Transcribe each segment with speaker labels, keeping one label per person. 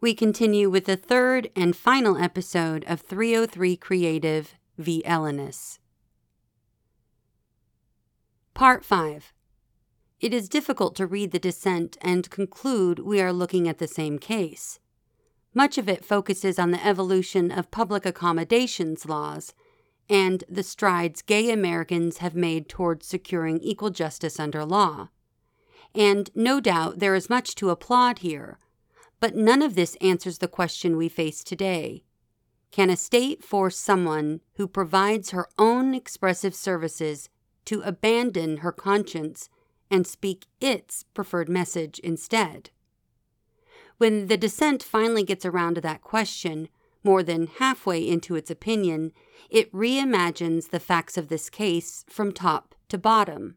Speaker 1: we continue with the third and final episode of 303 Creative v. Elenis. Part 5 It is difficult to read the dissent and conclude we are looking at the same case. Much of it focuses on the evolution of public accommodations laws and the strides gay Americans have made towards securing equal justice under law. And no doubt there is much to applaud here but none of this answers the question we face today. Can a state force someone who provides her own expressive services to abandon her conscience and speak its preferred message instead? When the dissent finally gets around to that question, more than halfway into its opinion, it reimagines the facts of this case from top to bottom.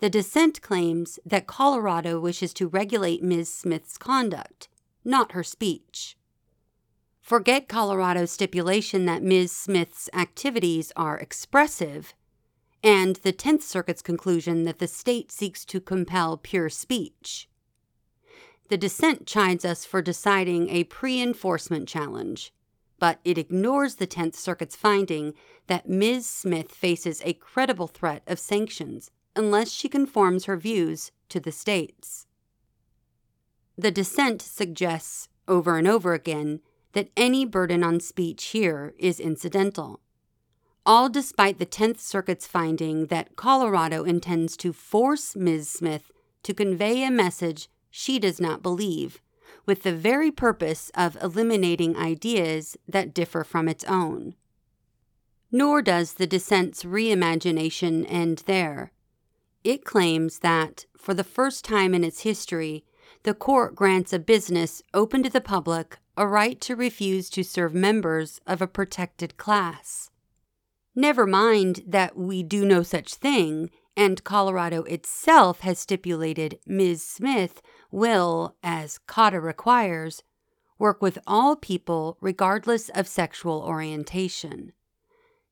Speaker 1: The dissent claims that Colorado wishes to regulate Ms. Smith's conduct, not her speech. Forget Colorado's stipulation that Ms. Smith's activities are expressive, and the Tenth Circuit's conclusion that the state seeks to compel pure speech. The dissent chides us for deciding a pre enforcement challenge, but it ignores the Tenth Circuit's finding that Ms. Smith faces a credible threat of sanctions unless she conforms her views to the state's. The dissent suggests over and over again that any burden on speech here is incidental. All despite the Tenth Circuit's finding that Colorado intends to force Ms. Smith to convey a message she does not believe, with the very purpose of eliminating ideas that differ from its own. Nor does the dissent's reimagination end there. It claims that, for the first time in its history, the court grants a business open to the public a right to refuse to serve members of a protected class. Never mind that we do no such thing, and Colorado itself has stipulated Ms. Smith will, as CADA requires, work with all people regardless of sexual orientation.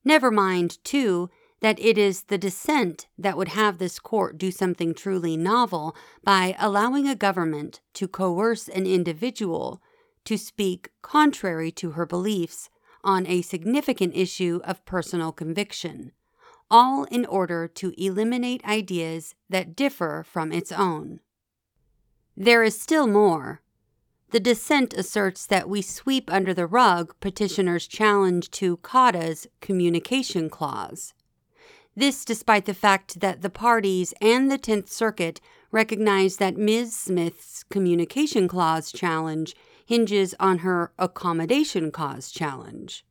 Speaker 1: Never mind, too, that it is the dissent that would have this court do something truly novel by allowing a government to coerce an individual to speak contrary to her beliefs on a significant issue of personal conviction, all in order to eliminate ideas that differ from its own. There is still more. The dissent asserts that we sweep under the rug petitioners' challenge to CADA's communication clause. This despite the fact that the parties and the Tenth Circuit recognize that Ms. Smith's Communication Clause challenge hinges on her Accommodation Clause challenge.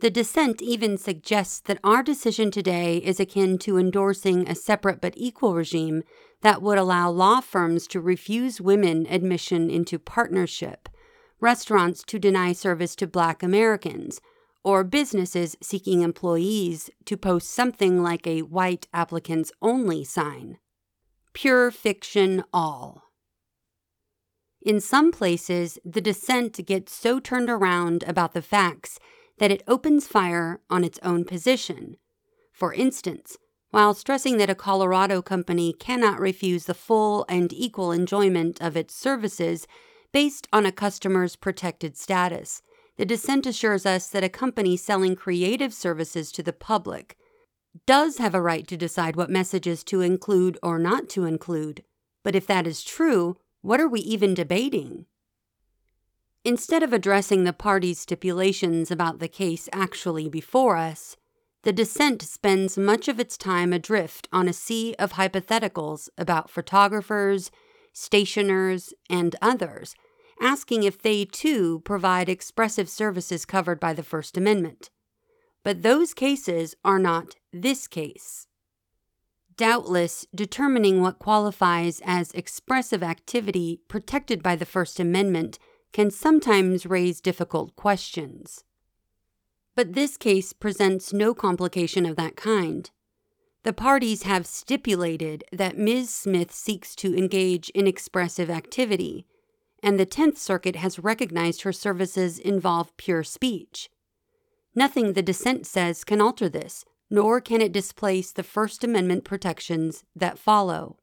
Speaker 1: The dissent even suggests that our decision today is akin to endorsing a separate but equal regime that would allow law firms to refuse women admission into partnership, restaurants to deny service to black Americans, or businesses seeking employees to post something like a white applicants only sign. Pure fiction all. In some places, the dissent gets so turned around about the facts that it opens fire on its own position. For instance, while stressing that a Colorado company cannot refuse the full and equal enjoyment of its services based on a customer's protected status, the dissent assures us that a company selling creative services to the public does have a right to decide what messages to include or not to include. But if that is true, what are we even debating? Instead of addressing the parties' stipulations about the case actually before us, the dissent spends much of its time adrift on a sea of hypotheticals about photographers, stationers, and others asking if they too provide expressive services covered by the First Amendment. But those cases are not this case. Doubtless, determining what qualifies as expressive activity protected by the First Amendment can sometimes raise difficult questions. But this case presents no complication of that kind. The parties have stipulated that Ms. Smith seeks to engage in expressive activity and the Tenth Circuit has recognized her services involve pure speech. Nothing the dissent says can alter this, nor can it displace the First Amendment protections that follow.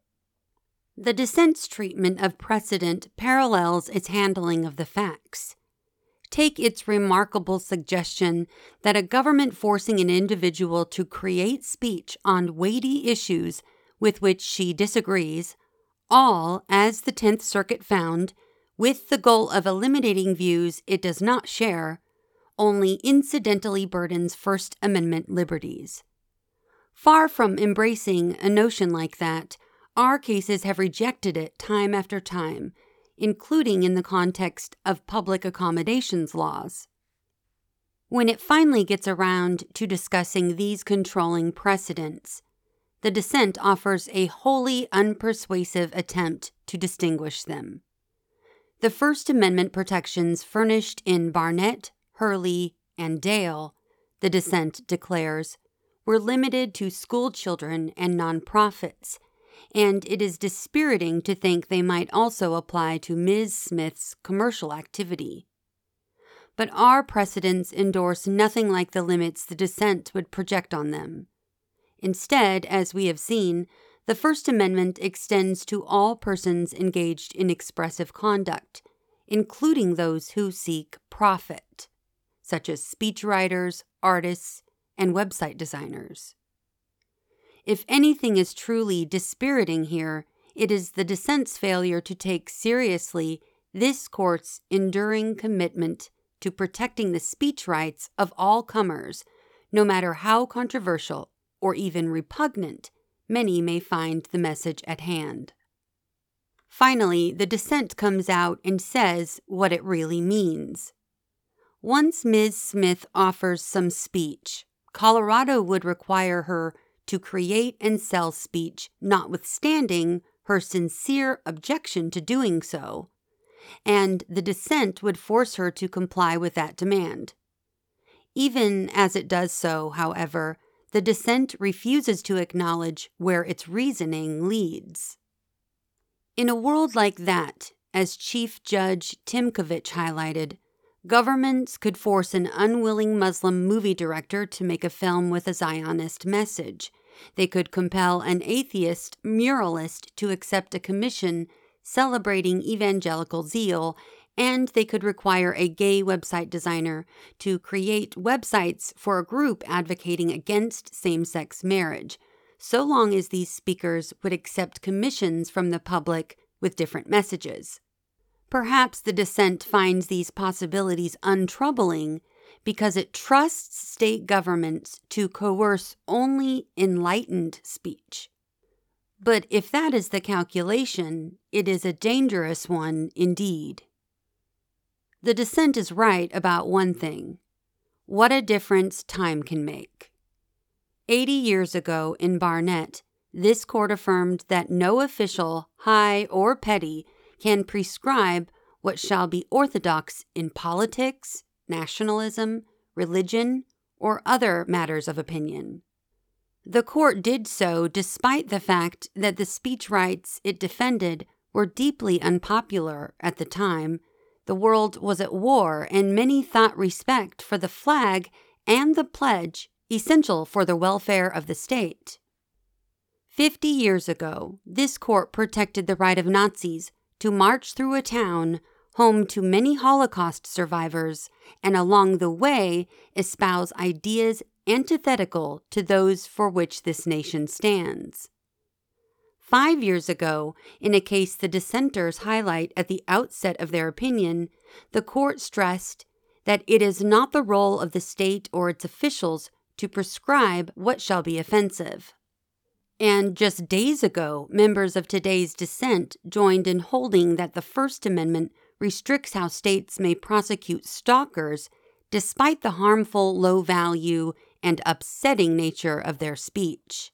Speaker 1: The dissent's treatment of precedent parallels its handling of the facts. Take its remarkable suggestion that a government forcing an individual to create speech on weighty issues with which she disagrees, all, as the Tenth Circuit found, with the goal of eliminating views it does not share, only incidentally burdens First Amendment liberties. Far from embracing a notion like that, our cases have rejected it time after time, including in the context of public accommodations laws. When it finally gets around to discussing these controlling precedents, the dissent offers a wholly unpersuasive attempt to distinguish them. The First Amendment protections furnished in Barnette, Hurley, and Dale, the dissent declares, were limited to school children and nonprofits, and it is dispiriting to think they might also apply to Ms. Smith's commercial activity. But our precedents endorse nothing like the limits the dissent would project on them. Instead, as we have seen, the First Amendment extends to all persons engaged in expressive conduct, including those who seek profit, such as speechwriters, artists, and website designers. If anything is truly dispiriting here, it is the dissent's failure to take seriously this court's enduring commitment to protecting the speech rights of all comers, no matter how controversial or even repugnant many may find the message at hand. Finally, the dissent comes out and says what it really means. Once Ms. Smith offers some speech, Colorado would require her to create and sell speech, notwithstanding her sincere objection to doing so, and the dissent would force her to comply with that demand. Even as it does so, however, the dissent refuses to acknowledge where its reasoning leads. In a world like that, as Chief Judge Tymkovich highlighted, governments could force an unwilling Muslim movie director to make a film with a Zionist message. They could compel an atheist muralist to accept a commission celebrating evangelical zeal and they could require a gay website designer to create websites for a group advocating against same sex marriage, so long as these speakers would accept commissions from the public with different messages. Perhaps the dissent finds these possibilities untroubling because it trusts state governments to coerce only enlightened speech. But if that is the calculation, it is a dangerous one indeed. The dissent is right about one thing what a difference time can make. Eighty years ago in Barnette, this court affirmed that no official, high or petty, can prescribe what shall be orthodox in politics, nationalism, religion, or other matters of opinion. The court did so despite the fact that the speech rights it defended were deeply unpopular at the time the world was at war, and many thought respect for the flag and the pledge essential for the welfare of the state. Fifty years ago, this court protected the right of Nazis to march through a town home to many Holocaust survivors and along the way espouse ideas antithetical to those for which this nation stands. Five years ago, in a case the dissenters highlight at the outset of their opinion, the court stressed that it is not the role of the state or its officials to prescribe what shall be offensive. And just days ago, members of today's dissent joined in holding that the First Amendment restricts how states may prosecute stalkers despite the harmful, low value, and upsetting nature of their speech.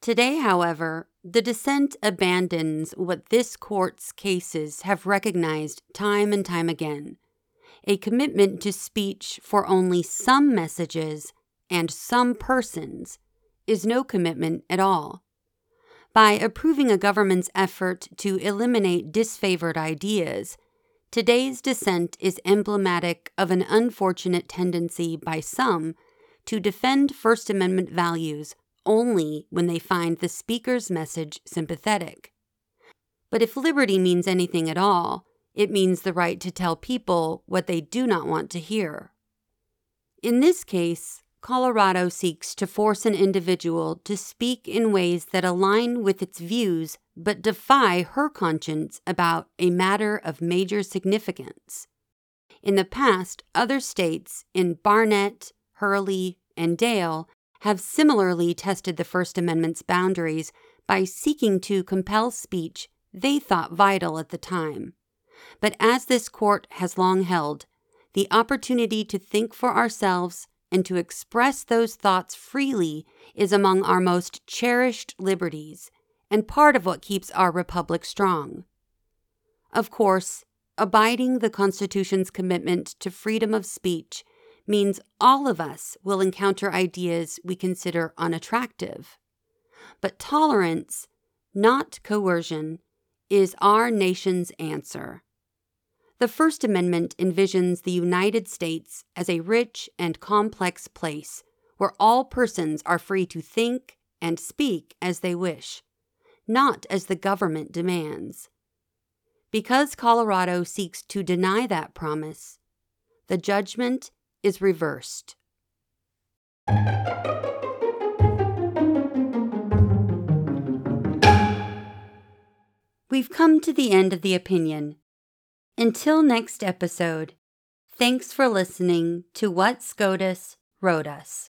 Speaker 1: Today, however, the dissent abandons what this court's cases have recognized time and time again a commitment to speech for only some messages and some persons is no commitment at all. By approving a government's effort to eliminate disfavored ideas, today's dissent is emblematic of an unfortunate tendency by some to defend First Amendment values only when they find the speaker's message sympathetic. But if liberty means anything at all, it means the right to tell people what they do not want to hear. In this case, Colorado seeks to force an individual to speak in ways that align with its views but defy her conscience about a matter of major significance. In the past, other states in Barnette, Hurley, and Dale have similarly tested the First Amendment's boundaries by seeking to compel speech they thought vital at the time. But as this court has long held, the opportunity to think for ourselves and to express those thoughts freely is among our most cherished liberties and part of what keeps our republic strong. Of course, abiding the Constitution's commitment to freedom of speech means all of us will encounter ideas we consider unattractive. But tolerance, not coercion, is our nation's answer. The First Amendment envisions the United States as a rich and complex place where all persons are free to think and speak as they wish, not as the government demands. Because Colorado seeks to deny that promise, the judgment is reversed. We've come to the end of the opinion. Until next episode, thanks for listening to What SCOTUS Wrote Us.